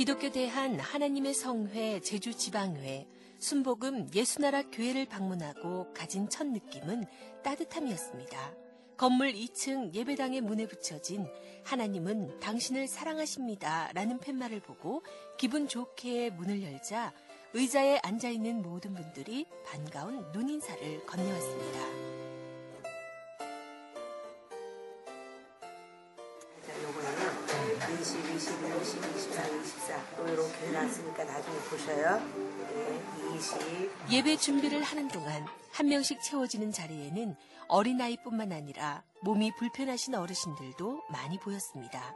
기독교 대한 하나님의 성회 제주 지방회 순복음 예수나라 교회를 방문하고 가진 첫 느낌은 따뜻함이었습니다. 건물 2층 예배당의 문에 붙여진 하나님은 당신을 사랑하십니다 라는 팻말을 보고 기분 좋게 문을 열자 의자에 앉아있는 모든 분들이 반가운 눈인사를 건네왔습니다. 20, 20, 24, 24. 또 이렇게 해놨으니까 나중에 보셔요. 예, 20. 예배 준비를 하는 동안 한 명씩 채워지는 자리에는 어린아이뿐만 아니라 몸이 불편하신 어르신들도 많이 보였습니다.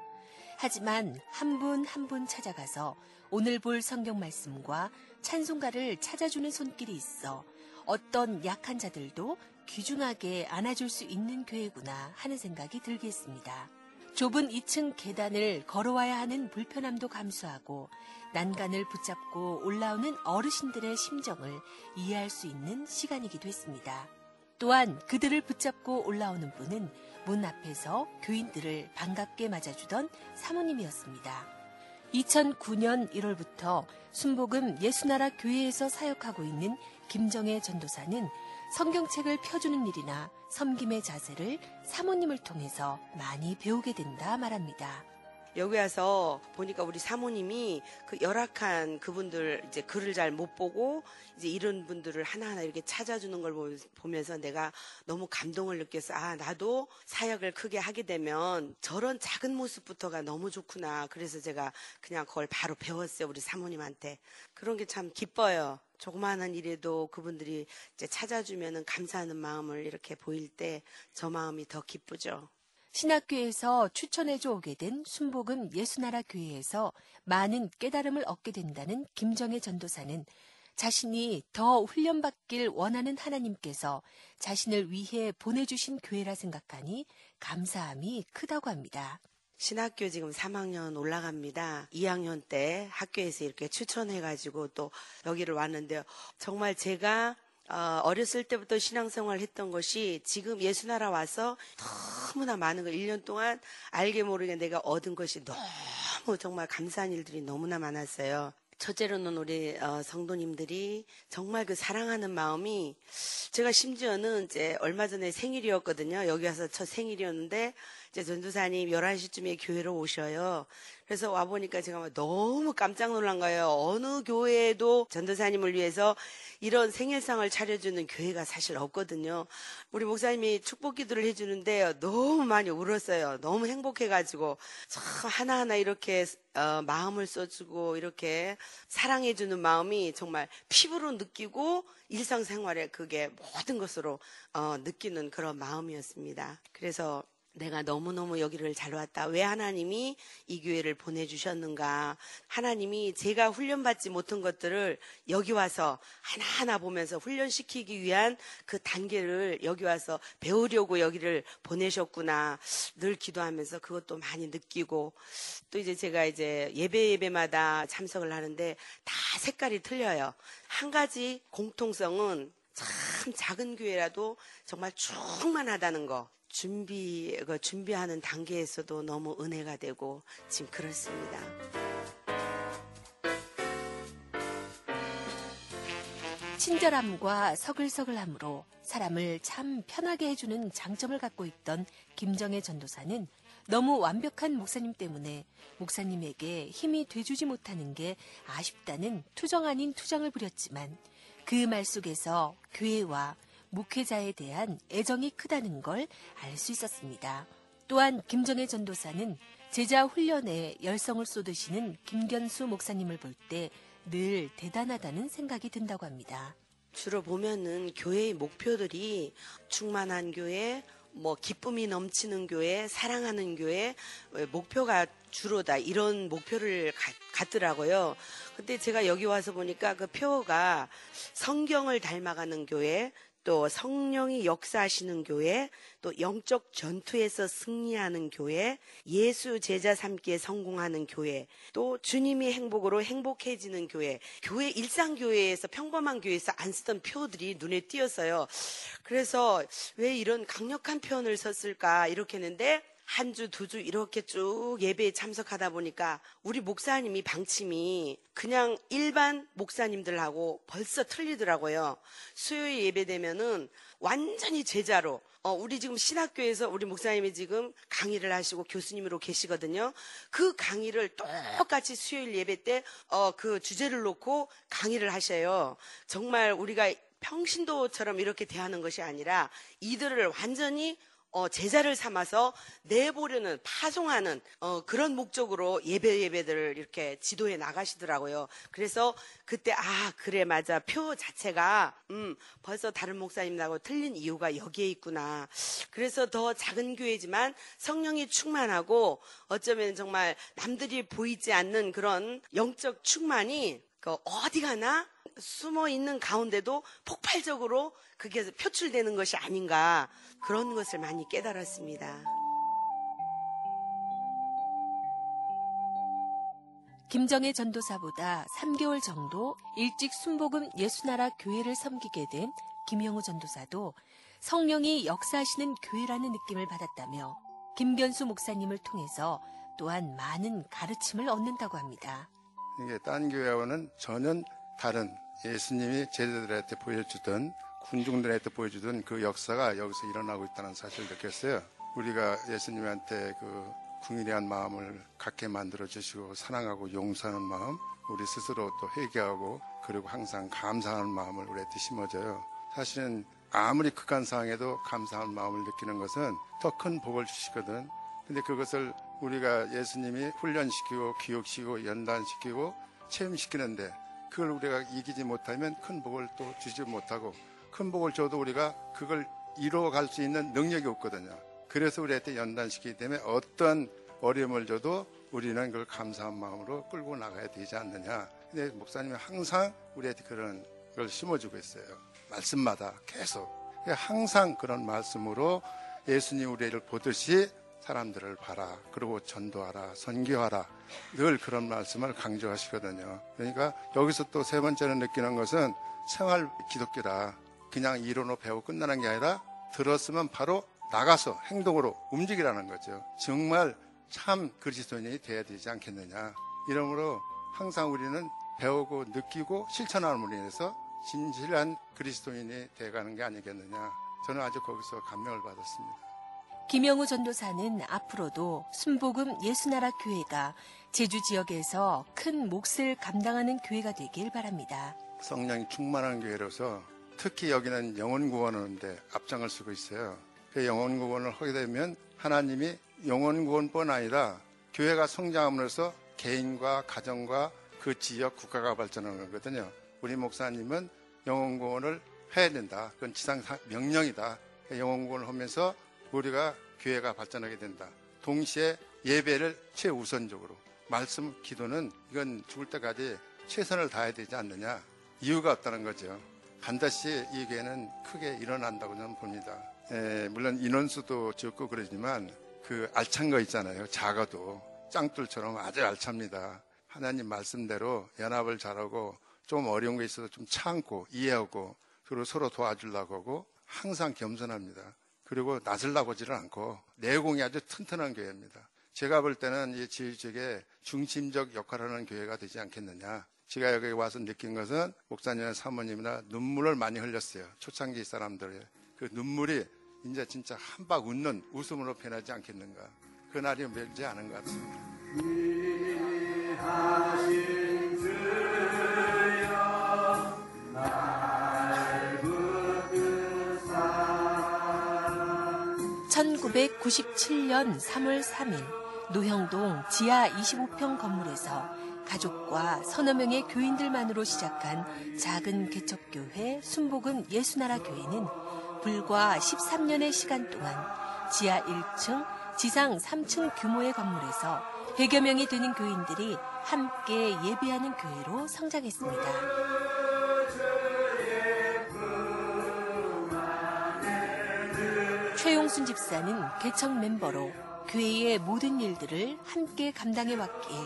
하지만 한 분 한분 한분 찾아가서 오늘 볼 성경 말씀과 찬송가를 찾아주는 손길이 있어 어떤 약한 자들도 귀중하게 안아줄 수 있는 교회구나 하는 생각이 들겠습니다. 좁은 2층 계단을 걸어와야 하는 불편함도 감수하고 난간을 붙잡고 올라오는 어르신들의 심정을 이해할 수 있는 시간이기도 했습니다. 또한 그들을 붙잡고 올라오는 분은 문 앞에서 교인들을 반갑게 맞아주던 사모님이었습니다. 2009년 1월부터 순복음 예수나라 교회에서 사역하고 있는 김정혜 전도사는 성경책을 펴주는 일이나 섬김의 자세를 사모님을 통해서 많이 배우게 된다 말합니다. 여기 와서 보니까 우리 사모님이 그 열악한 그분들 이제 글을 잘 못 보고 이제 이런 분들을 하나하나 이렇게 찾아주는 걸 보- 보면서 내가 너무 감동을 느꼈어. 아, 나도 사역을 크게 하게 되면 저런 작은 모습부터가 너무 좋구나. 그래서 제가 그냥 그걸 바로 배웠어요. 우리 사모님한테. 그런 게 참 기뻐요. 조그마한 일에도 그분들이 이제 찾아주면은 감사하는 마음을 이렇게 보일 때 저 마음이 더 기쁘죠. 신학교에서 추천해줘 오게 된 순복음 예수나라 교회에서 많은 깨달음을 얻게 된다는 김정혜 전도사는 자신이 더 훈련받길 원하는 하나님께서 자신을 위해 보내주신 교회라 생각하니 감사함이 크다고 합니다. 신학교 지금 3학년 올라갑니다. 2학년 때 학교에서 이렇게 추천해가지고 또 여기를 왔는데요. 정말 제가 어, 어렸을 때부터 신앙생활 했던 것이 지금 예수나라 와서 너무나 많은 거 1년 동안 알게 모르게 내가 얻은 것이 너무 정말 감사한 일들이 너무나 많았어요. 첫째로는 우리 어, 성도님들이 정말 그 사랑하는 마음이 제가 심지어는 이제 얼마 전에 생일이었거든요. 여기 와서 첫 생일이었는데 이제 전도사님 11시쯤에 교회로 오셔요. 그래서 와보니까 제가 너무 깜짝 놀란 거예요. 어느 교회에도 전도사님을 위해서 이런 생일상을 차려주는 교회가 사실 없거든요. 우리 목사님이 축복 기도를 해주는데 너무 많이 울었어요. 너무 행복해가지고 참 하나하나 이렇게 어, 마음을 써주고 이렇게 사랑해주는 마음이 정말 피부로 느끼고 일상생활에 그게 모든 것으로 어, 느끼는 그런 마음이었습니다. 그래서 내가 너무너무 여기를 잘 왔다. 왜 하나님이 이 교회를 보내주셨는가. 하나님이 제가 훈련받지 못한 것들을 여기 와서 하나하나 보면서 훈련시키기 위한 그 단계를 여기 와서 배우려고 여기를 보내셨구나. 늘 기도하면서 그것도 많이 느끼고 또 이제 제가 이제 예배 예배마다 참석을 하는데 다 색깔이 틀려요. 한 가지 공통성은 참 작은 교회라도 정말 충만하다는 거. 준비, 그 준비하는 단계에서도 너무 은혜가 되고 지금 그렇습니다. 친절함과 서글서글함으로 사람을 참 편하게 해주는 장점을 갖고 있던 김정혜 전도사는 너무 완벽한 목사님 때문에 목사님에게 힘이 돼주지 못하는 게 아쉽다는 투정 아닌 투정을 부렸지만 그 말 속에서 교회와 목회자에 대한 애정이 크다는 걸 알 수 있었습니다. 또한 김정혜 전도사는 제자 훈련에 열성을 쏟으시는 김견수 목사님을 볼 때 늘 대단하다는 생각이 든다고 합니다. 주로 보면은 교회의 목표들이 충만한 교회, 뭐 기쁨이 넘치는 교회, 사랑하는 교회 목표가 주로다 이런 목표를 가, 갖더라고요. 근데 제가 여기 와서 보니까 그 표가 성경을 닮아가는 교회, 또 성령이 역사하시는 교회, 또 영적 전투에서 승리하는 교회, 예수 제자 삼기에 성공하는 교회, 또 주님이 행복으로 행복해지는 교회, 교회 일상 교회에서 평범한 교회에서 안 쓰던 표들이 눈에 띄었어요. 그래서 왜 이런 강력한 표현을 썼을까 이렇게 했는데 한 주, 두 주 이렇게 쭉 예배에 참석하다 보니까 우리 목사님이 방침이 그냥 일반 목사님들하고 벌써 틀리더라고요. 수요일 예배 되면은 완전히 제자로 어, 우리 지금 신학교에서 우리 목사님이 지금 강의를 하시고 교수님으로 계시거든요. 그 강의를 똑같이 수요일 예배 때, 어, 그 주제를 놓고 강의를 하셔요. 정말 우리가 평신도처럼 이렇게 대하는 것이 아니라 이들을 완전히 어, 제자를 삼아서 내보려는 파송하는 어, 그런 목적으로 예배 예배들을 이렇게 지도해 나가시더라고요. 그래서 그때 아 그래 맞아 표 자체가 음 벌써 다른 목사님하고 틀린 이유가 여기에 있구나. 그래서 더 작은 교회지만 성령이 충만하고 어쩌면 정말 남들이 보이지 않는 그런 영적 충만이 그 어디 가나 숨어 있는 가운데도 폭발적으로 그게 표출되는 것이 아닌가 그런 것을 많이 깨달았습니다. 김정혜 전도사보다 3개월 정도 일찍 순복음 예수나라 교회를 섬기게 된 김영우 전도사도 성령이 역사하시는 교회라는 느낌을 받았다며 김변수 목사님을 통해서 또한 많은 가르침을 얻는다고 합니다. 이게 딴 교회와는 전혀 다른 예수님이 제자들한테 보여주던 군중들한테 보여주던 그 역사가 여기서 일어나고 있다는 사실을 느꼈어요. 우리가 예수님한테 그 궁일한 마음을 갖게 만들어 주시고 사랑하고 용서하는 마음, 우리 스스로 또 회개하고 그리고 항상 감사하는 마음을 우리한테 심어줘요. 사실은 아무리 극한 상황에도 감사한 마음을 느끼는 것은 더 큰 복을 주시거든. 근데 그것을 우리가 예수님이 훈련시키고 교육시키고 연단시키고 체험시키는데 그걸 우리가 이기지 못하면 큰 복을 또 주지 못하고 큰 복을 줘도 우리가 그걸 이루어갈 수 있는 능력이 없거든요. 그래서 우리한테 연단시키기 때문에 어떤 어려움을 줘도 우리는 그걸 감사한 마음으로 끌고 나가야 되지 않느냐. 근데 목사님이 항상 우리한테 그런 걸 심어주고 있어요. 말씀마다 계속. 항상 그런 말씀으로 예수님 우리를 보듯이 사람들을 봐라. 그리고 전도하라. 선교하라. 늘 그런 말씀을 강조하시거든요. 그러니까 여기서 또 세 번째로 느끼는 것은 생활 기독교다. 그냥 이론으로 배우고 끝나는 게 아니라 들었으면 바로 나가서 행동으로 움직이라는 거죠. 정말 참 그리스도인이 돼야 되지 않겠느냐. 이러므로 항상 우리는 배우고 느끼고 실천함으로 인해서 진실한 그리스도인이 돼가는 게 아니겠느냐. 저는 아주 거기서 감명을 받았습니다. 김영우 전도사는 앞으로도 순복음 예수나라 교회가 제주 지역에서 큰 몫을 감당하는 교회가 되길 바랍니다. 성령이 충만한 교회로서 특히 여기는 영혼 구원하는데 앞장을 쓰고 있어요. 그 영혼 구원을 하게 되면 하나님이 영혼 구원뿐 아니라 교회가 성장함으로써 개인과 가정과 그 지역 국가가 발전하는 거거든요. 우리 목사님은 영혼 구원을 해야 된다. 그건 지상 명령이다. 영혼 구원을 하면서 우리가 교회가 발전하게 된다. 동시에 예배를 최우선적으로 말씀 기도는 이건 죽을 때까지 최선을 다해야 되지 않느냐 이유가 없다는 거죠. 반드시 이 교회는 크게 일어난다고 저는 봅니다. 에, 물론 인원수도 적고 그러지만 그 알찬 거 있잖아요. 작아도 짱돌처럼 아주 알찹니다. 하나님 말씀대로 연합을 잘하고 좀 어려운 게 있어도 좀 참고 이해하고 그리고 서로 도와주려고 하고 항상 겸손합니다. 그리고 하지는 않고 내공이 아주 튼튼한 교회입니다. 제가 볼 때는 이 지휘직의 중심적 역할을 하는 교회가 되지 않겠느냐. 제가 여기 와서 느낀 것은 목사님이나 사모님이나 눈물을 많이 흘렸어요. 초창기 사람들의 그 눈물이 이제 진짜 한박 웃는 웃음으로 변하지 않겠는가. 그날이 멀지 않은 것 같습니다. 1997년 3월 3일 노형동 지하 25평 건물에서 가족과 서너 명의 교인들만으로 시작한 작은 개척교회 순복음 예수나라 교회는 불과 13년의 시간 동안 지하 1층, 지상 3층 규모의 건물에서 100여 명이 되는 교인들이 함께 예배하는 교회로 성장했습니다. 최용순 집사는 개척 멤버로 교회의 모든 일들을 함께 감당해 왔기에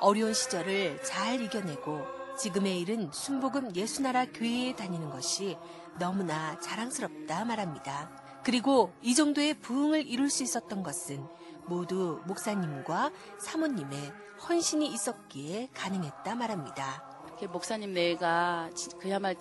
어려운 시절을 잘 이겨내고 지금의 일은 순복음 예수나라 교회에 다니는 것이 너무나 자랑스럽다 말합니다. 그리고 이 정도의 부흥을 이룰 수 있었던 것은 모두 목사님과 사모님의 헌신이 있었기에 가능했다 말합니다. 목사님 내가 진- 그야말로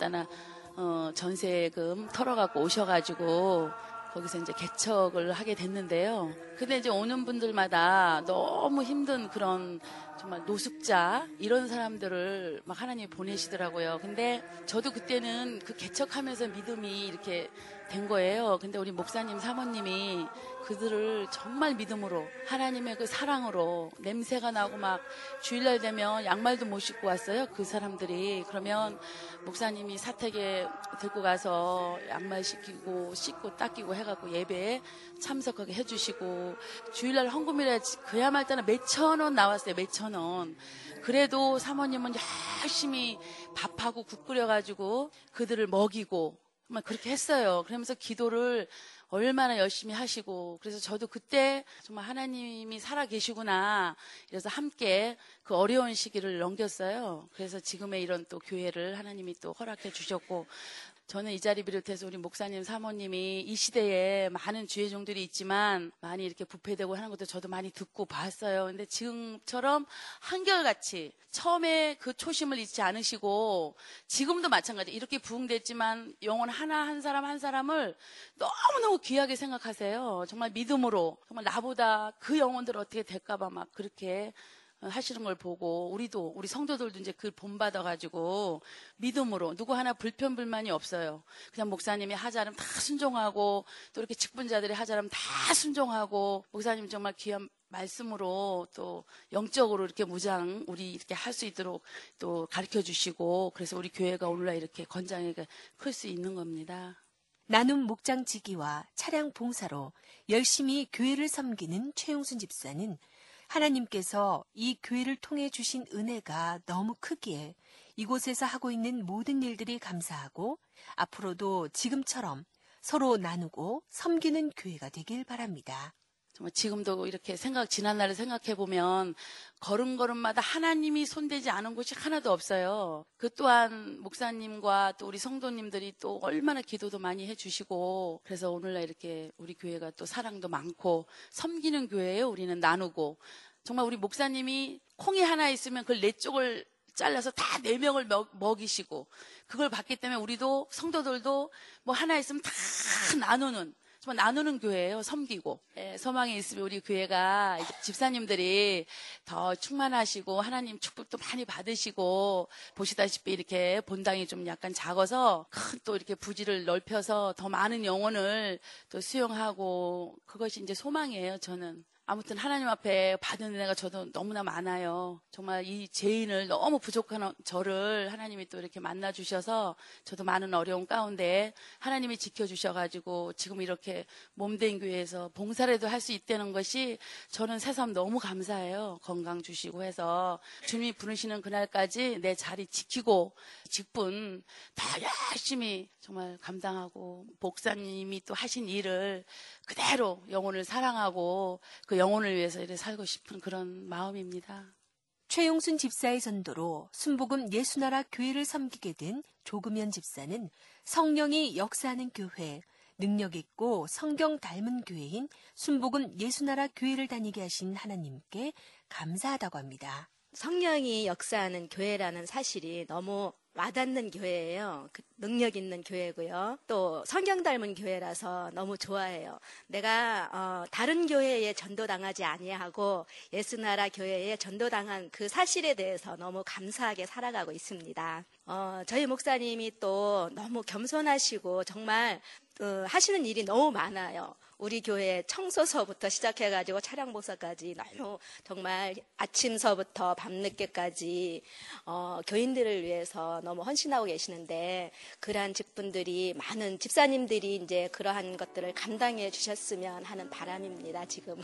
어, 전세금 털어갖고 오셔가지고 거기서 이제 개척을 하게 됐는데요. 근데 이제 오는 분들마다 너무 힘든 그런 정말 노숙자 이런 사람들을 막 하나님이 보내시더라고요. 근데 저도 그때는 그 개척하면서 믿음이 이렇게 된 거예요. 근데 우리 목사님 사모님이 그들을 정말 믿음으로 하나님의 그 사랑으로 냄새가 나고 막 주일날 되면 양말도 못 신고 왔어요. 그 사람들이 그러면 목사님이 사택에 들고 가서 양말 씻기고 씻고 닦이고 해갖고 예배에 참석하게 해주시고 주일날 헌금이라 그야말로 몇천 원 나왔어요. 몇천 원. 그래도 사모님은 열심히 밥하고 국 끓여가지고 그들을 먹이고 정말 그렇게 했어요. 그러면서 기도를 얼마나 열심히 하시고 그래서 저도 그때 정말 하나님이 살아 계시구나 이래서 함께 그 어려운 시기를 넘겼어요. 그래서 지금의 이런 또 교회를 하나님이 또 허락해 주셨고 저는 이 자리 비롯해서 우리 목사님 사모님이 이 시대에 많은 주의 종들이 있지만 많이 이렇게 부패되고 하는 것도 저도 많이 듣고 봤어요. 근데 지금처럼 한결같이 처음에 그 초심을 잊지 않으시고 지금도 마찬가지 이렇게 부흥됐지만 영혼 하나 한 사람 한 사람을 너무너무 귀하게 생각하세요. 정말 믿음으로 정말 나보다 그 영혼들 어떻게 될까봐 막 그렇게 하시는 걸 보고 우리도 우리 성도들도 이제 그 본받아 가지고 믿음으로 누구 하나 불편 불만이 없어요. 그냥 목사님이 하자면 다 순종하고 또 이렇게 직분자들이 하자면 다 순종하고 목사님 정말 귀한 말씀으로 또 영적으로 이렇게 무장 우리 이렇게 할 수 있도록 또 가르쳐 주시고 그래서 우리 교회가 오늘날 이렇게 건장하게 클 수 있는 겁니다. 나눔 목장지기와 차량 봉사로 열심히 교회를 섬기는 최용순 집사는 하나님께서 이 교회를 통해 주신 은혜가 너무 크기에 이곳에서 하고 있는 모든 일들이 감사하고 앞으로도 지금처럼 서로 나누고 섬기는 교회가 되길 바랍니다. 정말 지금도 이렇게 생각, 지난날을 생각해 보면 걸음걸음마다 하나님이 손대지 않은 곳이 하나도 없어요. 그 또한 목사님과 또 우리 성도님들이 또 얼마나 기도도 많이 해주시고 그래서 오늘날 이렇게 우리 교회가 또 사랑도 많고 섬기는 교회예요. 우리는 나누고 정말 우리 목사님이 콩이 하나 있으면 그걸 네 쪽을 잘라서 다 네 명을 먹이시고 그걸 봤기 때문에 우리도 성도들도 뭐 하나 있으면 다 나누는 정말 나누는 교회예요. 섬기고 예, 소망이 있으면 우리 교회가 집사님들이 더 충만하시고 하나님 축복도 많이 받으시고 보시다시피 이렇게 본당이 좀 약간 작아서 큰 또 이렇게 부지를 넓혀서 더 많은 영혼을 또 수용하고 그것이 이제 소망이에요. 저는. 아무튼 하나님 앞에 받은 은혜가 저도 너무나 많아요. 정말 이 죄인을 너무 부족한 저를 하나님이 또 이렇게 만나 주셔서 저도 많은 어려움 가운데 하나님이 지켜 주셔가지고 지금 이렇게 몸된 교회에서 봉사라도 할 수 있다는 것이 저는 새삼 너무 감사해요. 건강 주시고 해서 주님이 부르시는 그날까지 내 자리 지키고 직분 다 열심히 정말 감당하고 목사님이 또 하신 일을 그대로 영혼을 사랑하고 그 영혼을 위해서 이렇게 살고 싶은 그런 마음입니다. 최용순 집사의 전도로 순복음 예수나라 교회를 섬기게 된 조금현 집사는 성령이 역사하는 교회, 능력 있고 성경 닮은 교회인 순복음 예수나라 교회를 다니게 하신 하나님께 감사하다고 합니다. 성령이 역사하는 교회라는 사실이 너무 와닿는 교회예요. 그 능력 있는 교회고요. 또 성경 닮은 교회라서 너무 좋아해요. 내가 어, 다른 교회에 전도당하지 아니하고 예수나라 교회에 전도당한 그 사실에 대해서 너무 감사하게 살아가고 있습니다. 어, 저희 목사님이 또 너무 겸손하시고 정말 어, 하시는 일이 너무 많아요. 우리 교회 청소서부터 시작해가지고 차량 보사까지 너무 정말 아침서부터 밤늦게까지 어, 교인들을 위해서 너무 헌신하고 계시는데 그러한 직분들이 많은 집사님들이 이제 그러한 것들을 감당해 주셨으면 하는 바람입니다. 지금.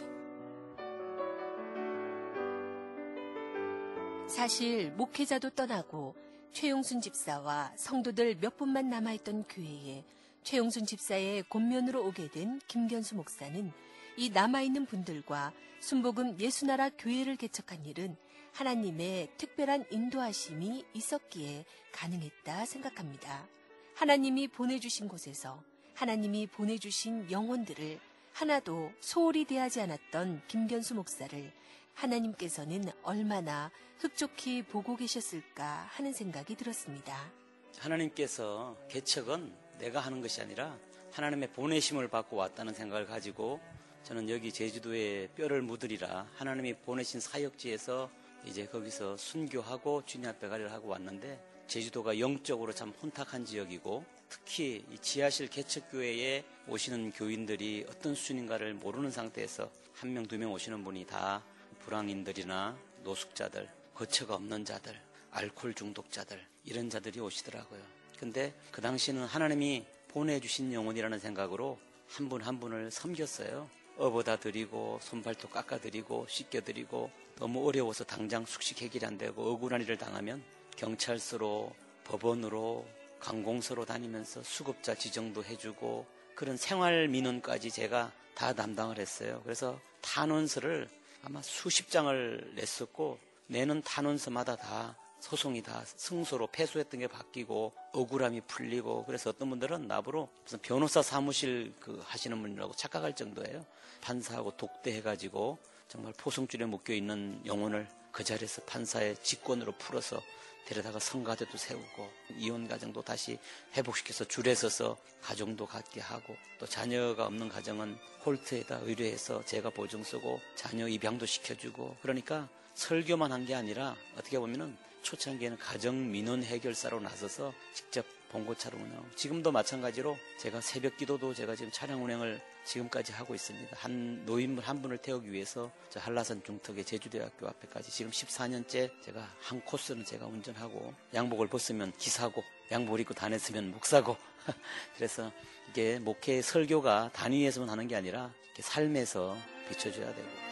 사실 목회자도 떠나고 최용순 집사와 성도들 몇 분만 남아있던 교회에 최용순 집사의 곤면으로 오게 된 김견수 목사는 이 남아있는 분들과 순복음 예수나라 교회를 개척한 일은 하나님의 특별한 인도하심이 있었기에 가능했다 생각합니다. 하나님이 보내주신 곳에서 하나님이 보내주신 영혼들을 하나도 소홀히 대하지 않았던 김견수 목사를 하나님께서는 얼마나 흡족히 보고 계셨을까 하는 생각이 들었습니다. 하나님께서 개척은 내가 하는 것이 아니라 하나님의 보내심을 받고 왔다는 생각을 가지고 저는 여기 제주도에 뼈를 묻으리라 하나님이 보내신 사역지에서 이제 거기서 순교하고 주님 앞에 가리를 하고 왔는데 제주도가 영적으로 참 혼탁한 지역이고 특히 이 지하실 개척교회에 오시는 교인들이 어떤 수준인가를 모르는 상태에서 한 명, 두 명 오시는 분이 다 불황인들이나 노숙자들, 거처가 없는 자들, 알코올 중독자들, 이런 자들이 오시더라고요. 근데 그 당시는 하나님이 보내주신 영혼이라는 생각으로 한 분한 분을 섬겼어요. 어보다 드리고, 손발톱 깎아드리고, 씻겨드리고, 너무 어려워서 당장 숙식 해결이 안 되고, 억울한 일을 당하면 경찰서로, 법원으로, 관공서로 다니면서 수급자 지정도 해주고, 그런 생활 민원까지 제가 다 담당을 했어요. 그래서 탄원서를 아마 수십 장을 냈었고, 내는 탄원서마다 다 소송이 다 승소로 패소했던 게 바뀌고 억울함이 풀리고 그래서 어떤 분들은 나보러 무슨 변호사 사무실 그 하시는 분이라고 착각할 정도예요. 판사하고 독대해가지고 정말 포성줄에 묶여 있는 영혼을 그 자리에서 판사의 직권으로 풀어서 데려다가 성가대도 세우고 이혼 가정도 다시 회복시켜서 줄에 서서 가정도 갖게 하고 또 자녀가 없는 가정은 홀트에다 의뢰해서 제가 보증 쓰고 자녀 입양도 시켜주고 그러니까 설교만 한 게 아니라 어떻게 보면은 초창기에는 가정 민원 해결사로 나서서 직접 봉고 차로 운영하고 지금도 마찬가지로 제가 새벽 기도도 제가 지금 차량 운행을 지금까지 하고 있습니다. 한 노인분 한 분을 태우기 위해서 저 한라산 중턱의 제주대학교 앞에까지 지금 14년째 제가 한 코스는 제가 운전하고 양복을 벗으면 기사고 양복을 입고 다녔으면 목사고 그래서 이게 목회 설교가 단위에서만 하는 게 아니라 삶에서 비춰줘야 되고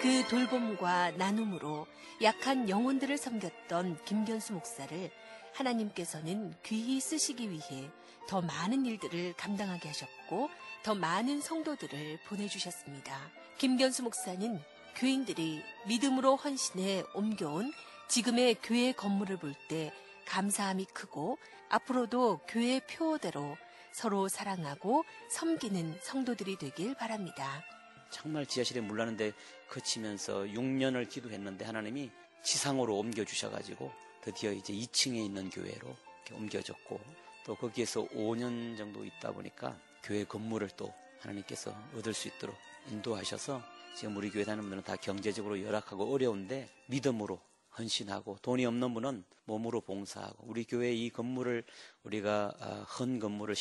그 돌봄과 나눔으로 약한 영혼들을 섬겼던 김견수 목사를 하나님께서는 귀히 쓰시기 위해 더 많은 일들을 감당하게 하셨고 더 많은 성도들을 보내주셨습니다. 김견수 목사는 교인들이 믿음으로 헌신해 옮겨온 지금의 교회 건물을 볼 때 감사함이 크고 앞으로도 교회 표어대로 서로 사랑하고 섬기는 성도들이 되길 바랍니다. 정말 지하실에 물나는데 거치면서 6년을 기도했는데 하나님이 지상으로 옮겨주셔가지고 드디어 이제 2층에 있는 교회로 옮겨졌고 또 거기에서 5년 정도 있다 보니까 교회 건물을 또 하나님께서 얻을 수 있도록 인도하셔서 지금 우리 교회 다니는 분들은 다 경제적으로 열악하고 어려운데 믿음으로 헌신하고 돈이 없는 분은 몸으로 봉사하고 우리 교회 이 건물을 우리가 아, 헌 건물을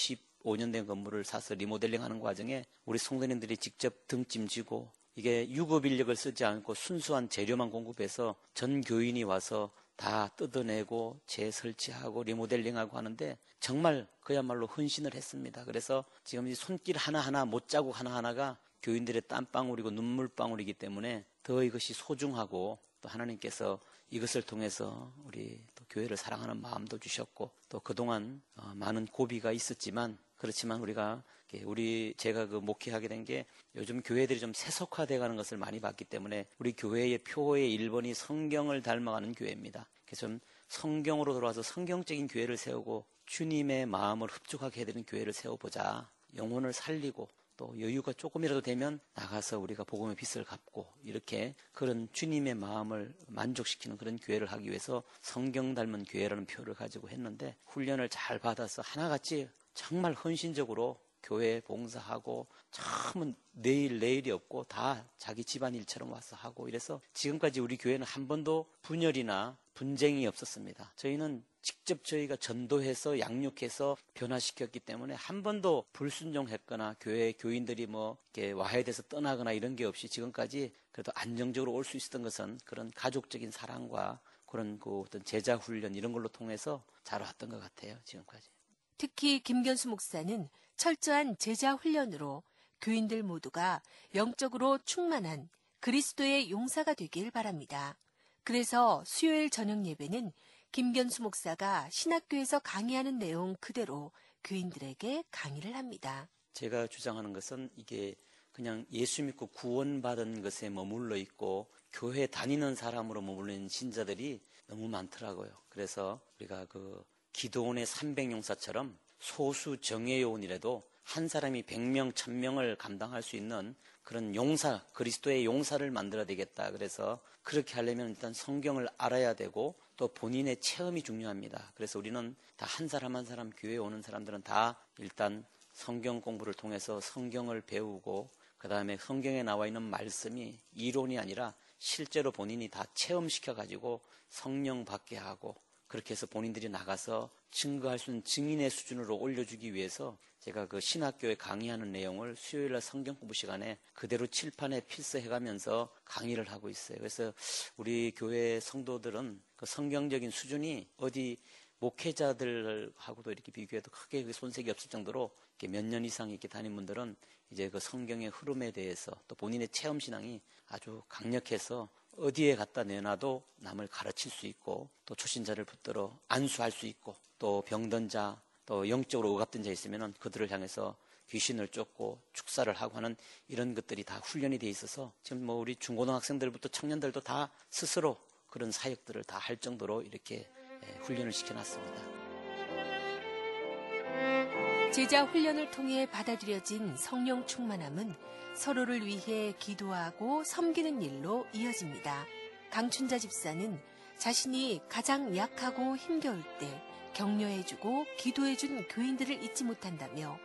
15년 된 건물을 사서 리모델링 하는 과정에 우리 성도님들이 직접 등짐지고 이게 유급 인력을 쓰지 않고 순수한 재료만 공급해서 전 교인이 와서 다 뜯어내고 재설치하고 리모델링하고 하는데 정말 그야말로 헌신을 했습니다. 그래서 지금 이 손길 하나하나 못자국 하나하나가 교인들의 땀방울이고 눈물방울이기 때문에 더 이것이 소중하고 또 하나님께서 이것을 통해서 우리 또 교회를 사랑하는 마음도 주셨고 또 그동안 어, 많은 고비가 있었지만 그렇지만 우리가 우리 제가 그 목회하게 된 게 요즘 교회들이 좀 세속화돼 가는 것을 많이 봤기 때문에 우리 교회의 표의 1번이 성경을 닮아가는 교회입니다. 그래서 좀 성경으로 돌아와서 성경적인 교회를 세우고 주님의 마음을 흡족하게 해드리는 교회를 세워보자. 영혼을 살리고 또 여유가 조금이라도 되면 나가서 우리가 복음의 빚을 갚고 이렇게 그런 주님의 마음을 만족시키는 그런 교회를 하기 위해서 성경 닮은 교회라는 표를 가지고 했는데 훈련을 잘 받아서 하나같이 정말 헌신적으로 교회 봉사하고 참 내일 내일이 없고 다 자기 집안 일처럼 와서 하고 이래서 지금까지 우리 교회는 한 번도 분열이나 분쟁이 없었습니다. 저희는 직접 저희가 전도해서 양육해서 변화시켰기 때문에 한 번도 불순종했거나 교회 교인들이 뭐 이렇게 와해돼서 떠나거나 이런 게 없이 지금까지 그래도 안정적으로 올 수 있었던 것은 그런 가족적인 사랑과 그런 그 어떤 제자 훈련 이런 걸로 통해서 잘 왔던 것 같아요 지금까지. 특히 김견수 목사는 철저한 제자 훈련으로 교인들 모두가 영적으로 충만한 그리스도의 용사가 되길 바랍니다. 그래서 수요일 저녁 예배는 김견수 목사가 신학교에서 강의하는 내용 그대로 교인들에게 강의를 합니다. 제가 주장하는 것은 이게 그냥 예수 믿고 구원받은 것에 머물러 있고 교회 다니는 사람으로 머물러 있는 신자들이 너무 많더라고요. 그래서 우리가 그 기도원의 300용사처럼 소수 정예요원이라도 한 사람이 100명, 1000명을 감당할 수 있는 그런 용사, 그리스도의 용사를 만들어야 되겠다. 그래서 그렇게 하려면 일단 성경을 알아야 되고 또 본인의 체험이 중요합니다. 그래서 우리는 다 한 사람 한 사람 교회에 오는 사람들은 다 일단 성경 공부를 통해서 성경을 배우고 그 다음에 성경에 나와 있는 말씀이 이론이 아니라 실제로 본인이 다 체험시켜 가지고 성령 받게 하고 그렇게 해서 본인들이 나가서 증거할 수 있는 증인의 수준으로 올려주기 위해서 제가 그 신학교에 강의하는 내용을 수요일날 성경 공부 시간에 그대로 칠판에 필서해가면서 강의를 하고 있어요. 그래서 우리 교회 성도들은 그 성경적인 수준이 어디 목회자들하고도 이렇게 비교해도 크게 그 손색이 없을 정도로 몇 년 이상 이렇게 다닌 분들은 이제 그 성경의 흐름에 대해서 또 본인의 체험 신앙이 아주 강력해서 어디에 갖다 내놔도 남을 가르칠 수 있고 또 초신자를 붙들어 안수할 수 있고 또 병든 자, 또 영적으로 억압된 자 있으면 그들을 향해서 귀신을 쫓고 축사를 하고 하는 이런 것들이 다 훈련이 돼 있어서 지금 뭐 우리 중고등학생들부터 청년들도 다 스스로 그런 사역들을 다 할 정도로 이렇게 예, 훈련을 시켜놨습니다. 제자 훈련을 통해 받아들여진 성령 충만함은 서로를 위해 기도하고 섬기는 일로 이어집니다. 강춘자 집사는 자신이 가장 약하고 힘겨울 때 격려해주고 기도해준 교인들을 잊지 못한다며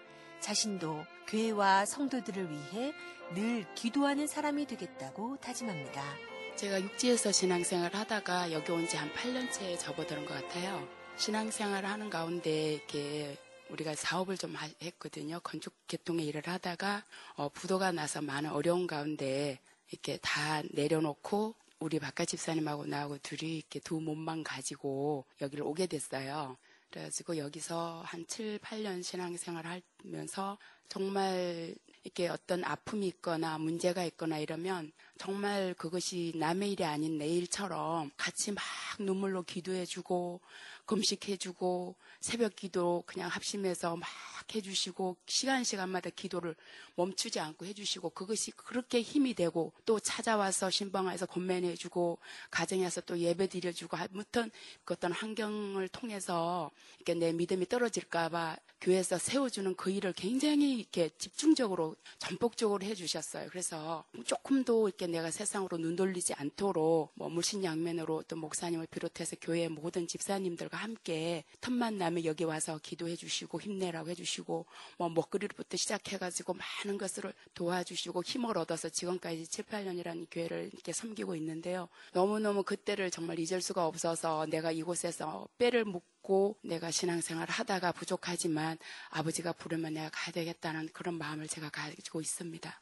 자신도 교회와 성도들을 위해 늘 기도하는 사람이 되겠다고 다짐합니다. 제가 육지에서 신앙생활 하다가 여기 온 지 한 8년째 접어드는 것 같아요. 신앙생활 하는 가운데 이렇게 우리가 사업을 좀 하- 했거든요. 건축 개통의 일을 하다가 어, 부도가 나서 많은 어려운 가운데 이렇게 다 내려놓고 우리 바깥 집사님하고 나하고 둘이 이렇게 두 몸만 가지고 여기를 오게 됐어요. 그래가지고 여기서 한 7, 8년 신앙생활 하면서 정말 이렇게 어떤 아픔이 있거나 문제가 있거나 이러면 정말 그것이 남의 일이 아닌 내 일처럼 같이 막 눈물로 기도해주고 금식해주고 새벽 기도 그냥 합심해서 막 해주시고 시간 시간마다 기도를 멈추지 않고 해주시고 그것이 그렇게 힘이 되고 또 찾아와서 신방에서 권면해주고 가정에서 또 예배 드려주고 아무튼 그 어떤 환경을 통해서 이렇게 내 믿음이 떨어질까봐 교회에서 세워주는 그 일을 굉장히 이렇게 집중적으로 전폭적으로 해주셨어요. 그래서 조금도 이렇게 내가 세상으로 눈 돌리지 않도록 뭐 물신양면으로 또 목사님을 비롯해서 교회 모든 집사님들 과 함께 틈만 나면 여기 와서 기도해 주시고 힘내라고 해 주시고 뭐 먹거리부터 시작해 가지고 많은 것을 도와주시고 힘을 얻어서 지금까지 7, 8년이라는 교회를 이렇게 섬기고 있는데요. 너무너무 그때를 정말 잊을 수가 없어서 내가 이곳에서 뼈를 묻고 내가 신앙생활을 하다가 부족하지만 아버지가 부르면 내가 가야 되겠다는 그런 마음을 제가 가지고 있습니다.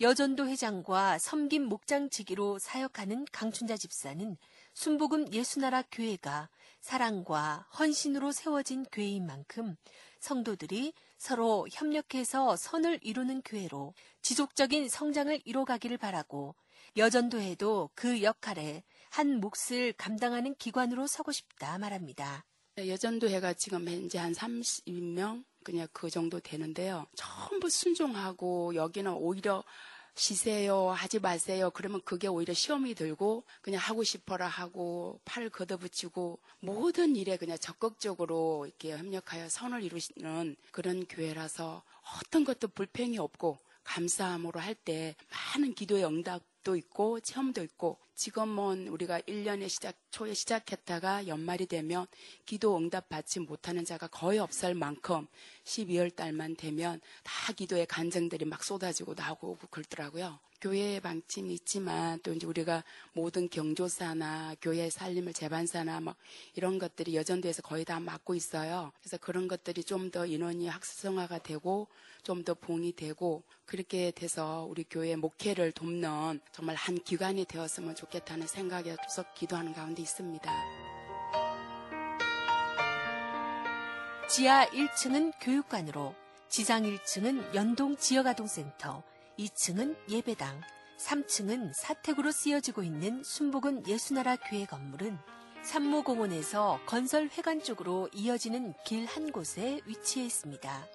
여전도 회장과 섬김 목장지기로 사역하는 강춘자 집사는 순복음 예수나라 교회가 사랑과 헌신으로 세워진 교회인 만큼 성도들이 서로 협력해서 선을 이루는 교회로 지속적인 성장을 이뤄가기를 바라고 여전도에도 그 역할에 한 몫을 감당하는 기관으로 서고 싶다 말합니다. 여전도회가 지금 현재 한 30명 그냥 그 정도 되는데요. 전부 순종하고 여기는 오히려 쉬세요 하지 마세요. 그러면 그게 오히려 시험이 들고 그냥 하고 싶어라 하고 팔 걷어붙이고 모든 일에 그냥 적극적으로 이렇게 협력하여 선을 이루시는 그런 교회라서 어떤 것도 불평이 없고 감사함으로 할 때 많은 기도의 응답 도 있고 체험도 있고 지금은 우리가 1년에 시작, 초에 시작했다가 연말이 되면 기도 응답 받지 못하는 자가 거의 없을 만큼 12월 달만 되면 다 기도의 간증들이 막 쏟아지고 나오고 그러더라고요. 교회의 방침이 있지만 또 이제 우리가 모든 경조사나 교회 살림을 재반사나 막 이런 것들이 여전도에서 거의 다 맡고 있어요. 그래서 그런 것들이 좀 더 인원이 학습성화가 되고 좀 더 봉이 되고 그렇게 돼서 우리 교회 목회를 돕는 정말 한 기관이 되었으면 좋겠다는 생각에 계속 기도하는 가운데 있습니다. 지하 1층은 교육관으로, 지상 1층은 연동 지역아동센터, 2층은 예배당, 3층은 사택으로 쓰여지고 있는 순복음 예수나라 교회 건물은 산모공원에서 건설 회관 쪽으로 이어지는 길 한 곳에 위치해 있습니다.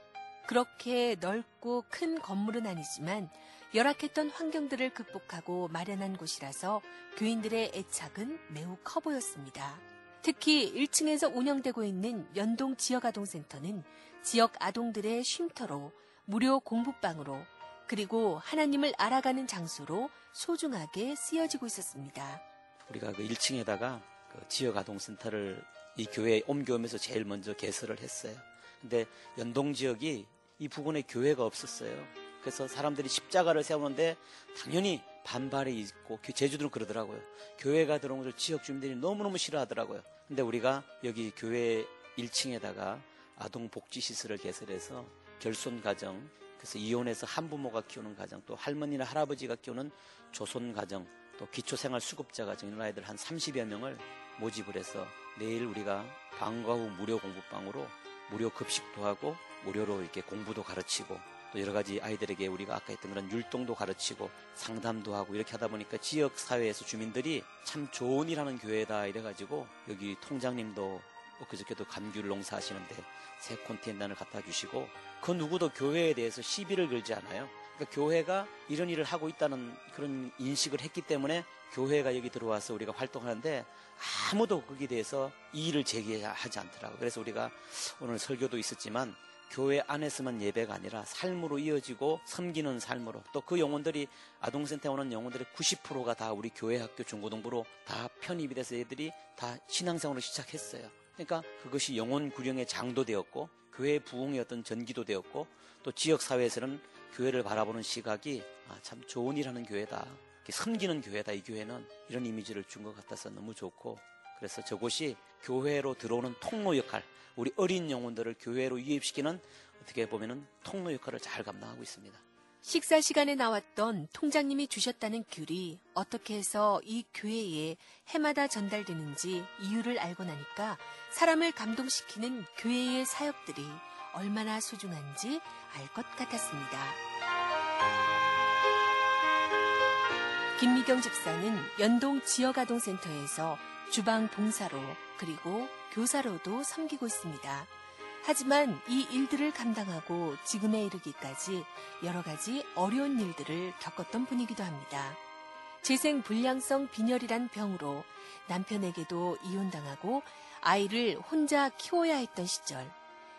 그렇게 넓고 큰 건물은 아니지만 열악했던 환경들을 극복하고 마련한 곳이라서 교인들의 애착은 매우 커 보였습니다. 특히 1층에서 운영되고 있는 연동 지역아동센터는 지역 아동들의 쉼터로 무료 공부방으로 그리고 하나님을 알아가는 장소로 소중하게 쓰여지고 있었습니다. 우리가 그 1층에다가 그 지역 아동센터를 이 교회에 옮겨오면서 제일 먼저 개설을 했어요. 근데 연동 지역이 이 부근에 교회가 없었어요. 그래서 사람들이 십자가를 세우는데 당연히 반발이 있고 제주도는 그러더라고요. 교회가 들어온 것을 지역 주민들이 너무너무 싫어하더라고요. 근데 우리가 여기 교회 1층에다가 아동 복지 시설을 개설해서 결손 가정 그래서 이혼해서 한부모가 키우는 가정 또 할머니나 할아버지가 키우는 조손 가정 또 기초생활 수급자 가정 이런 아이들 한 30여 명을 모집을 해서 내일 우리가 방과 후 무료 공부방으로 무료 급식도 하고 무료로 이렇게 공부도 가르치고 또 여러 가지 아이들에게 우리가 아까 했던 그런 율동도 가르치고 상담도 하고 이렇게 하다 보니까 지역 사회에서 주민들이 참 좋은 일 하는 교회다 이래가지고 여기 통장님도 그저께도 감귤 농사 하시는데 새 콘테이너를 갖다 주시고 그 누구도 교회에 대해서 시비를 걸지 않아요. 그러니까 교회가 이런 일을 하고 있다는 그런 인식을 했기 때문에 교회가 여기 들어와서 우리가 활동하는데 아무도 거기에 대해서 이의를 제기하지 않더라고요. 그래서 우리가 오늘 설교도 있었지만 교회 안에서만 예배가 아니라 삶으로 이어지고 섬기는 삶으로 또 그 영혼들이 아동센터에 오는 영혼들의 90%가 다 우리 교회 학교 중고등부로 다 편입이 돼서 애들이 다 신앙생활을 시작했어요. 그러니까 그것이 영혼 구령의 장도 되었고 교회 부흥의 어떤 전기도 되었고 또 지역 사회에서는 교회를 바라보는 시각이 아, 참 좋은 일하는 교회다. 섬기는 교회다. 이 교회는 이런 이미지를 준 것 같아서 너무 좋고 그래서 저곳이 교회로 들어오는 통로 역할, 우리 어린 영혼들을 교회로 유입시키는 어떻게 보면은 통로 역할을 잘 감당하고 있습니다. 식사 시간에 나왔던 통장님이 주셨다는 귤이 어떻게 해서 이 교회에 해마다 전달되는지 이유를 알고 나니까 사람을 감동시키는 교회의 사역들이 얼마나 소중한지 알 것 같았습니다. 김미경 집사는 연동 지역아동센터에서 주방 봉사로 그리고 교사로도 섬기고 있습니다. 하지만 이 일들을 감당하고 지금에 이르기까지 여러 가지 어려운 일들을 겪었던 분이기도 합니다. 재생 불량성 빈혈이란 병으로 남편에게도 이혼당하고 아이를 혼자 키워야 했던 시절,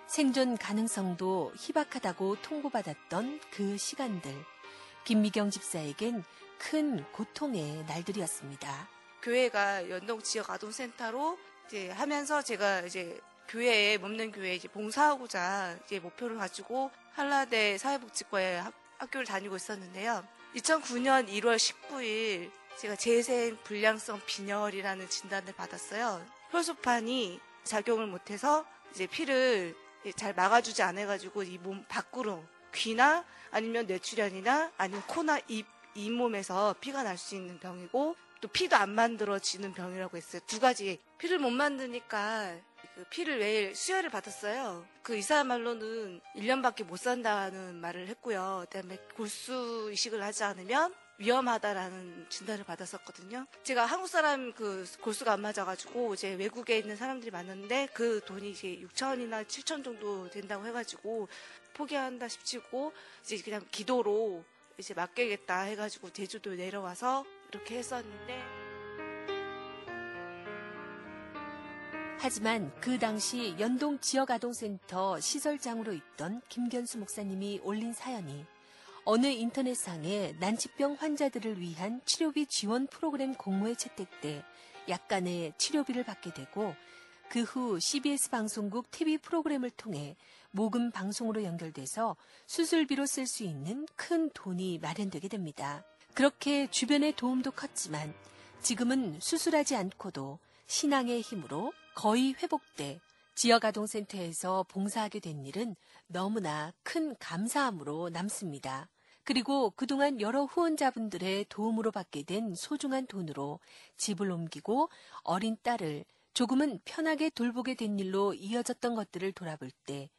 생존 가능성도 희박하다고 통보받았던 그 시간들, 김미경 집사에겐 큰 고통의 날들이었습니다. 교회가 연동 지역 아동센터로 하면서 제가 이제 교회에 몸는 교회에 이제 봉사하고자 이제 목표를 가지고 한라대 사회복지과에 학, 학교를 다니고 있었는데요. 2009년 1월 19일 제가 재생 불량성 빈혈이라는 진단을 받았어요. 혈소판이 작용을 못해서 이제 피를 잘 막아주지 않아가지고 이 몸 밖으로 귀나 아니면 뇌출혈이나 아니면 코나 입 잇몸에서 피가 날 수 있는 병이고 또 피도 안 만들어지는 병이라고 했어요. 두 가지 피를 못 만드니까 그 피를 매일 수혈을 받았어요. 그 의사 말로는 1년밖에 못 산다는 말을 했고요. 그다음에 골수 이식을 하지 않으면 위험하다라는 진단을 받았었거든요. 제가 한국 사람 그 골수가 안 맞아가지고 이제 외국에 있는 사람들이 많은데 그 돈이 이제 6천이나 7천 정도 된다고 해가지고 포기한다 싶지고 이제 그냥 기도로 이제 맡기겠다 해가지고 제주도 내려와서 이렇게 했었는데 하지만 그 당시 연동 지역아동센터 시설장으로 있던 김견수 목사님이 올린 사연이 어느 인터넷상에 난치병 환자들을 위한 치료비 지원 프로그램 공모에 채택돼 약간의 치료비를 받게 되고 그 후 CBS 방송국 TV 프로그램을 통해 모금 방송으로 연결돼서 수술비로 쓸 수 있는 큰 돈이 마련되게 됩니다. 그렇게 주변의 도움도 컸지만 지금은 수술하지 않고도 신앙의 힘으로 거의 회복돼 지역아동센터에서 봉사하게 된 일은 너무나 큰 감사함으로 남습니다. 그리고 그동안 여러 후원자분들의 도움으로 받게 된 소중한 돈으로 집을 옮기고 어린 딸을 조금은 편하게 돌보게 된 일로 이어졌던 것들을 돌아볼 때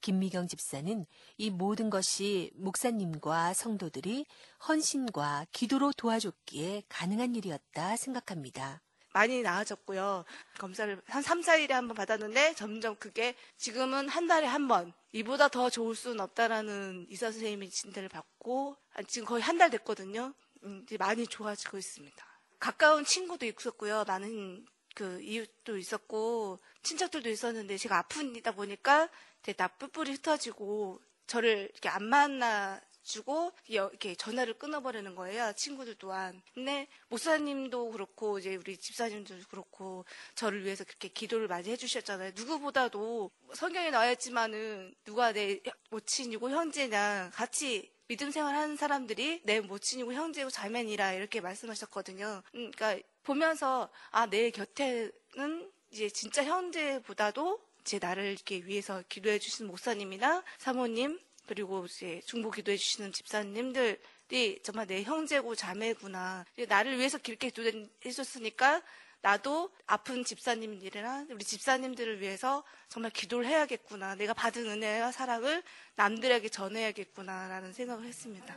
김미경 집사는 이 모든 것이 목사님과 성도들이 헌신과 기도로 도와줬기에 가능한 일이었다 생각합니다. 많이 나아졌고요. 검사를 한 3, 4일에 한 번 받았는데 점점 그게 지금은 한 달에 한 번. 이보다 더 좋을 수는 없다라는 의사 선생님이 진단을 받고 지금 거의 한 달 됐거든요. 음, 이제 많이 좋아지고 있습니다. 가까운 친구도 있었고요. 많은 그 이웃도 있었고 친척들도 있었는데 제가 아프다 보니까 이제 나 뿔뿔이 흩어지고 저를 이렇게 안 만나 주고 이렇게 전화를 끊어버리는 거예요. 친구들 또한. 근데 목사님도 그렇고 이제 우리 집사님도 그렇고 저를 위해서 그렇게 기도를 많이 해주셨잖아요. 누구보다도 성경에 나와 있지만은 누가 내 모친이고 형제냐 같이 믿음 생활하는 사람들이 내 모친이고 형제고 자매니라 이렇게 말씀하셨거든요. 음, 그러니까 보면서 아 내 곁에는 이제 진짜 형제보다도 제 나를 이렇게 위해서 기도해 주시는 목사님이나 사모님 그리고 이제 중보 기도해 주시는 집사님들이 정말 내 형제고 자매구나. 나를 위해서 그렇게 기도해 줬으니까 나도 아픈 집사님들이나 우리 집사님들을 위해서 정말 기도를 해야겠구나. 내가 받은 은혜와 사랑을 남들에게 전해야겠구나라는 생각을 했습니다.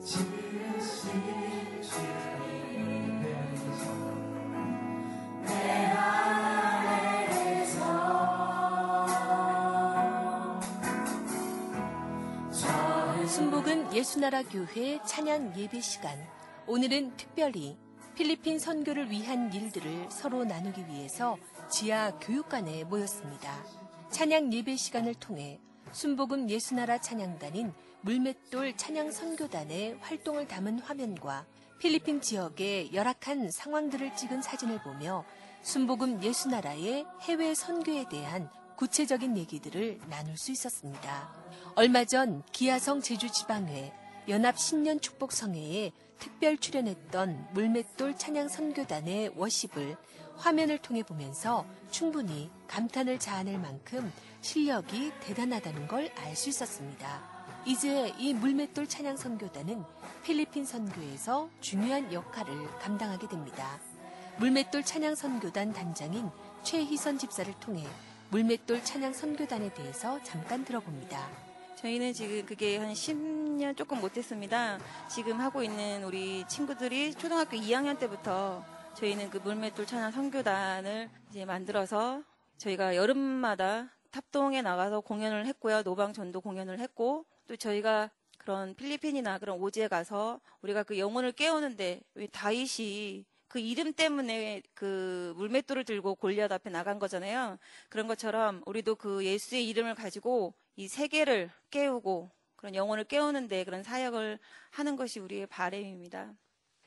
순 예수나라 교회 찬양 예배 시간. 오늘은 특별히 필리핀 선교를 위한 일들을 서로 나누기 위해서 지하 교육관에 모였습니다. 찬양 예배 시간을 통해 순복음 예수나라 찬양단인 물맷돌 찬양 선교단의 활동을 담은 화면과 필리핀 지역의 열악한 상황들을 찍은 사진을 보며 순복음 예수나라의 해외 선교에 대한 구체적인 얘기들을 나눌 수 있었습니다. 얼마 전 기아성 제주지방회 연합 신년 축복 성회에 특별 출연했던 물맷돌 찬양 선교단의 워십을 화면을 통해 보면서 충분히 감탄을 자아낼 만큼 실력이 대단하다는 걸 알 수 있었습니다. 이제 이 물맷돌 찬양 선교단은 필리핀 선교에서 중요한 역할을 감당하게 됩니다. 물맷돌 찬양 선교단 단장인 최희선 집사를 통해 물맷돌 찬양 선교단에 대해서 잠깐 들어봅니다. 저희는 지금 그게 한 10년 조금 못했습니다. 지금 하고 있는 우리 친구들이 초등학교 2학년 때부터 저희는 그 물맷돌 찬양 선교단을 이제 만들어서 저희가 여름마다 탑동에 나가서 공연을 했고요. 노방 전도 공연을 했고 또 저희가 그런 필리핀이나 그런 오지에 가서 우리가 그 영혼을 깨우는데 왜 다윗이 그 이름 때문에 그 물맷돌을 들고 골리앗 앞에 나간 거잖아요. 그런 것처럼 우리도 그 예수의 이름을 가지고 이 세계를 깨우고 그런 영혼을 깨우는데 그런 사역을 하는 것이 우리의 바램입니다.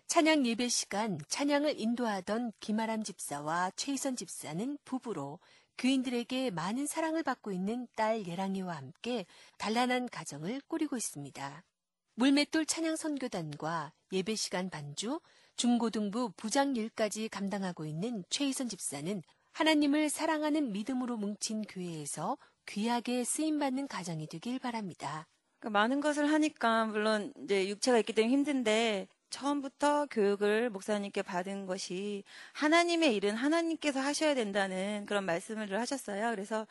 찬양 예배 시간 찬양을 인도하던 김아람 집사와 최희선 집사는 부부로 교인들에게 많은 사랑을 받고 있는 딸 예랑이와 함께 단란한 가정을 꾸리고 있습니다. 물맷돌 찬양 선교단과 예배 시간 반주, 중고등부 부장 일까지 감당하고 있는 최희선 집사는 하나님을 사랑하는 믿음으로 뭉친 교회에서 귀하게 쓰임받는 가정이 되길 바랍니다. 그러니까 많은 것을 하니까 물론 이제 육체가 있기 때문에 힘든데 처음부터 교육을 목사님께 받은 것이 하나님의 일은 하나님께서 하셔야 된다는 그런 말씀을 하셨어요. 그래서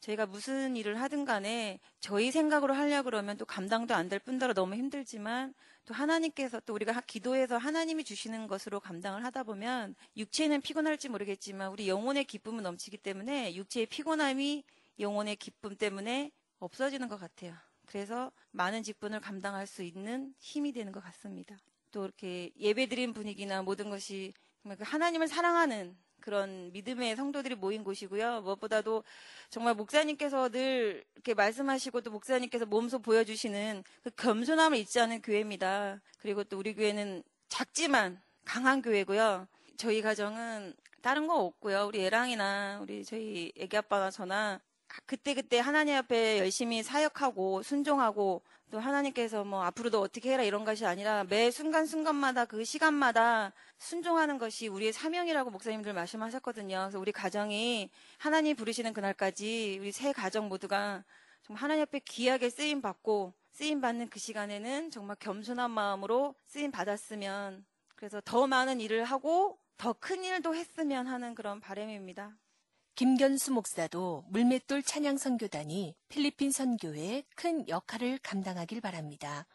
저희가 무슨 일을 하든 간에 저희 생각으로 하려 그러면 또 감당도 안 될 뿐더러 너무 힘들지만 또 하나님께서 또 우리가 기도해서 하나님이 주시는 것으로 감당을 하다 보면 육체는 피곤할지 모르겠지만 우리 영혼의 기쁨은 넘치기 때문에 육체의 피곤함이 영혼의 기쁨 때문에 없어지는 것 같아요. 그래서 많은 직분을 감당할 수 있는 힘이 되는 것 같습니다. 또 이렇게 예배드린 분위기나 모든 것이 그 하나님을 사랑하는 그런 믿음의 성도들이 모인 곳이고요. 무엇보다도 정말 목사님께서 늘 이렇게 말씀하시고 또 목사님께서 몸소 보여주시는 그 겸손함을 잊지 않은 교회입니다. 그리고 또 우리 교회는 작지만 강한 교회고요. 저희 가정은 다른 거 없고요. 우리 애랑이나 우리 저희 애기 아빠나 저나 그때그때 하나님 앞에 열심히 사역하고 순종하고 또 하나님께서 뭐 앞으로도 어떻게 해라 이런 것이 아니라 매 순간순간마다 그 시간마다 순종하는 것이 우리의 사명이라고 목사님들 말씀하셨거든요. 그래서 우리 가정이 하나님 부르시는 그날까지 우리 세 가정 모두가 정말 하나님 앞에 귀하게 쓰임 받고 쓰임 받는 그 시간에는 정말 겸손한 마음으로 쓰임 받았으면 그래서 더 많은 일을 하고 더 큰 일도 했으면 하는 그런 바람입니다. 김견수 목사도 물맷돌 찬양 선교단이 필리핀 선교에 큰 역할을 감당하길 바랍니다.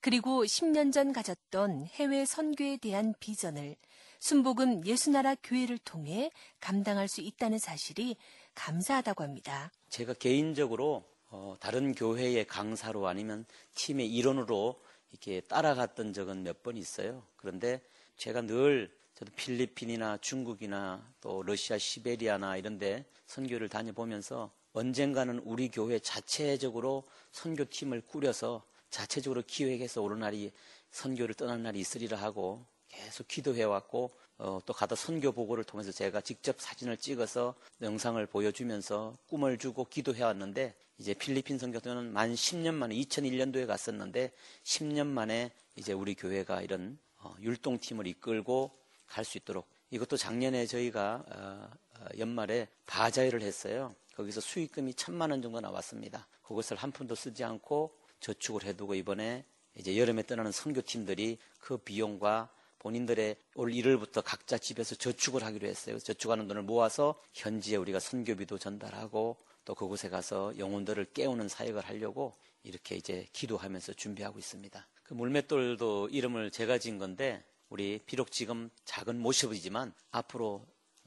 그리고 10년 전 가졌던 해외 선교에 대한 비전을 순복음 예수나라 교회를 통해 감당할 수 있다는 사실이 감사하다고 합니다. 제가 개인적으로 어, 다른 교회의 강사로 아니면 팀의 일원으로 이렇게 따라갔던 적은 몇 번 있어요. 그런데 제가 늘 저도 필리핀이나 중국이나 또 러시아 시베리아나 이런데 선교를 다녀보면서 언젠가는 우리 교회 자체적으로 선교팀을 꾸려서 자체적으로 기획해서 오는 날이 선교를 떠날 날이 있으리라 하고 계속 기도해왔고 어, 또 가다 선교 보고를 통해서 제가 직접 사진을 찍어서 영상을 보여주면서 꿈을 주고 기도해왔는데 이제 필리핀 선교도는 만 10년 만에 2001년도에 갔었는데 10년 만에 이제 우리 교회가 이런 어, 율동팀을 이끌고 갈 수 있도록 이것도 작년에 저희가 어, 어, 연말에 바자회를 했어요. 거기서 수익금이 천만 원 정도 나왔습니다. 그것을 한 푼도 쓰지 않고 저축을 해두고 이번에 이제 여름에 떠나는 선교팀들이 그 비용과 본인들의 올 1월부터 각자 집에서 저축을 하기로 했어요. 저축하는 돈을 모아서 현지에 우리가 선교비도 전달하고 또 그곳에 가서 영혼들을 깨우는 사역을 하려고 이렇게 이제 기도하면서 준비하고 있습니다. 그 물맷돌도 이름을 제가 지은 건데 우리 비록 지금 작은 모습이지만 앞으로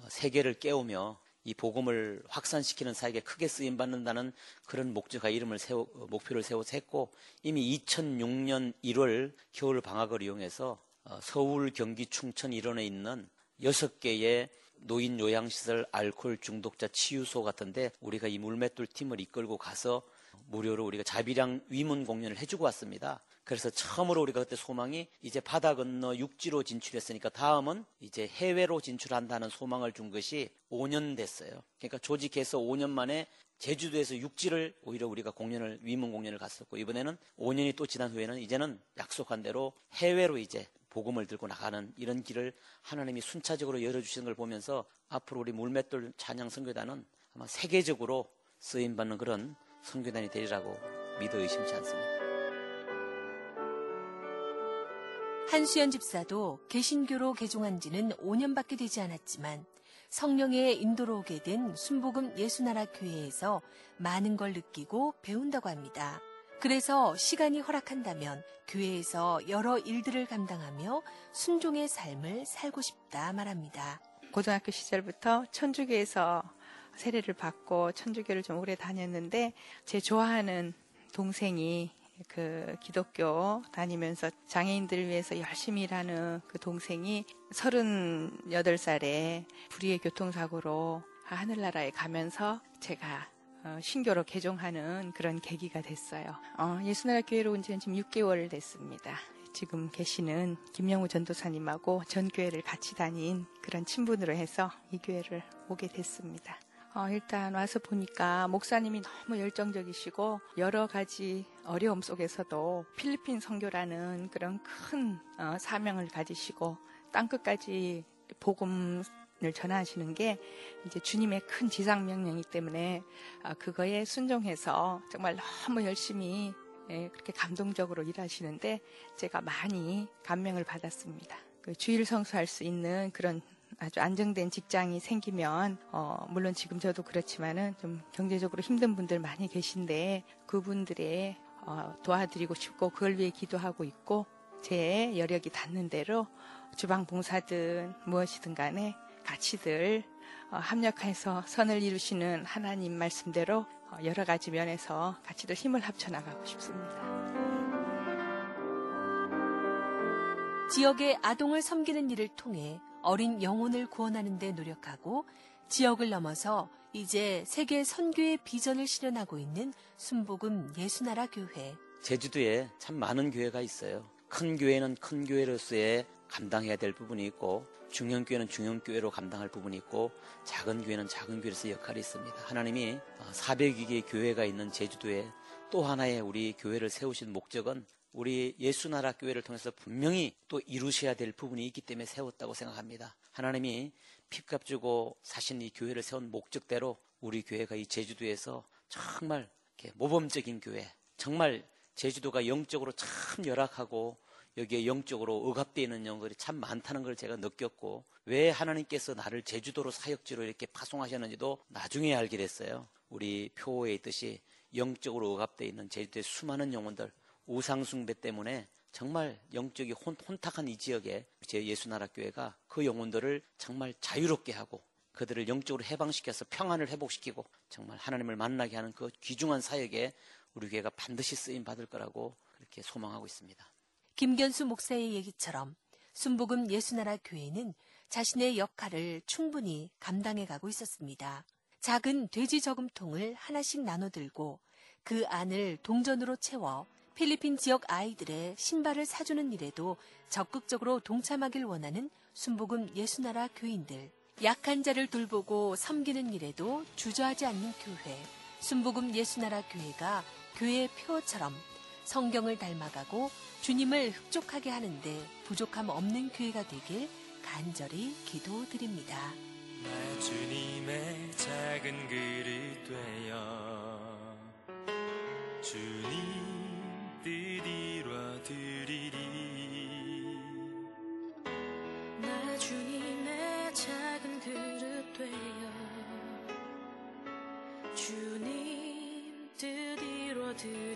세계를 깨우며 이 복음을 확산시키는 사역에 크게 쓰임 받는다는 그런 목적과 이름을 세워 목표를 세워서 했고 이미 2006년 1월 겨울 방학을 이용해서 어, 서울, 경기, 충천 일원에 있는 여섯 개의 노인 요양시설 알코올 중독자 치유소 같은데 우리가 이 물맷돌 팀을 이끌고 가서 무료로 우리가 자비량 위문 공연을 해주고 왔습니다. 그래서 처음으로 우리가 그때 소망이 이제 바다 건너 육지로 진출했으니까 다음은 이제 해외로 진출한다는 소망을 준 것이 5년 됐어요. 그러니까 조직해서 5년 만에 제주도에서 육지를 오히려 우리가 공연을 위문 공연을 갔었고 이번에는 5년이 또 지난 후에는 이제는 약속한 대로 해외로 이제 복음을 들고 나가는 이런 길을 하나님이 순차적으로 열어주시는 걸 보면서 앞으로 우리 물맷돌 찬양 선교단은 아마 세계적으로 쓰임 받는 그런 선교단이 되리라고 믿어 의심치 않습니다. 한수연 집사도 개신교로 개종한 지는 5년밖에 되지 않았지만 성령의 인도로 오게 된 순복음 예수나라 교회에서 많은 걸 느끼고 배운다고 합니다. 그래서 시간이 허락한다면 교회에서 여러 일들을 감당하며 순종의 삶을 살고 싶다 말합니다. 고등학교 시절부터 천주교에서 세례를 받고 천주교를 좀 오래 다녔는데 제 좋아하는 동생이 그 기독교 다니면서 장애인들을 위해서 열심히 일하는 그 동생이 38살에 불의의 교통사고로 하늘나라에 가면서 제가 어, 신교로 개종하는 그런 계기가 됐어요. 어, 예수나라 교회로 온 지는 지금 6개월 됐습니다. 지금 계시는 김영우 전도사님하고 전 교회를 같이 다닌 그런 친분으로 해서 이 교회를 오게 됐습니다. 어, 일단 와서 보니까 목사님이 너무 열정적이시고 여러 가지 어려움 속에서도 필리핀 선교라는 그런 큰 어, 사명을 가지시고 땅끝까지 복음을 전하시는 게 이제 주님의 큰 지상 명령이기 때문에 어, 그거에 순종해서 정말 너무 열심히 예, 그렇게 감동적으로 일하시는데 제가 많이 감명을 받았습니다. 그 주일 성수할 수 있는 그런 아주 안정된 직장이 생기면 어, 물론 지금 저도 그렇지만은 좀 경제적으로 힘든 분들 많이 계신데 그분들의 어, 도와드리고 싶고 그걸 위해 기도하고 있고 제 여력이 닿는 대로 주방 봉사든 무엇이든 간에 같이들 어, 합력해서 선을 이루시는 하나님 말씀대로 어, 여러 가지 면에서 같이들 힘을 합쳐 나가고 싶습니다. 지역의 아동을 섬기는 일을 통해 어린 영혼을 구원하는 데 노력하고 지역을 넘어서 이제 세계 선교의 비전을 실현하고 있는 순복음 예수나라 교회. 제주도에 참 많은 교회가 있어요. 큰 교회는 큰 교회로서의 감당해야 될 부분이 있고 중형 교회는 중형 교회로 감당할 부분이 있고 작은 교회는 작은 교회로서 역할이 있습니다. 하나님이 400여 개의 교회가 있는 제주도에 또 하나의 우리 교회를 세우신 목적은 우리 예수나라 교회를 통해서 분명히 또 이루셔야 될 부분이 있기 때문에 세웠다고 생각합니다. 하나님이 핏값 주고 사신 이 교회를 세운 목적대로 우리 교회가 이 제주도에서 정말 모범적인 교회, 정말 제주도가 영적으로 참 열악하고 여기에 영적으로 억압되어 있는 영들이 참 많다는 걸 제가 느꼈고 왜 하나님께서 나를 제주도로 사역지로 이렇게 파송하셨는지도 나중에 알게 됐어요. 우리 표호에 있듯이 영적으로 억압되어 있는 제주도의 수많은 영혼들 우상숭배 때문에 정말 영적이 혼, 혼탁한 이 지역에 제 예수나라 교회가 그 영혼들을 정말 자유롭게 하고 그들을 영적으로 해방시켜서 평안을 회복시키고 정말 하나님을 만나게 하는 그 귀중한 사역에 우리 교회가 반드시 쓰임 받을 거라고 그렇게 소망하고 있습니다. 김견수 목사의 얘기처럼 순복음 예수나라 교회는 자신의 역할을 충분히 감당해 가고 있었습니다. 작은 돼지 저금통을 하나씩 나눠 들고 그 안을 동전으로 채워 필리핀 지역 아이들의 신발을 사주는 일에도 적극적으로 동참하길 원하는 순복음 예수나라 교인들. 약한 자를 돌보고 섬기는 일에도 주저하지 않는 교회. 순복음 예수나라 교회가 교회의 표처럼 성경을 닮아가고 주님을 흡족하게 하는데 부족함 없는 교회가 되길 간절히 기도드립니다. 나 주님의 작은 그릇 되어 주님 이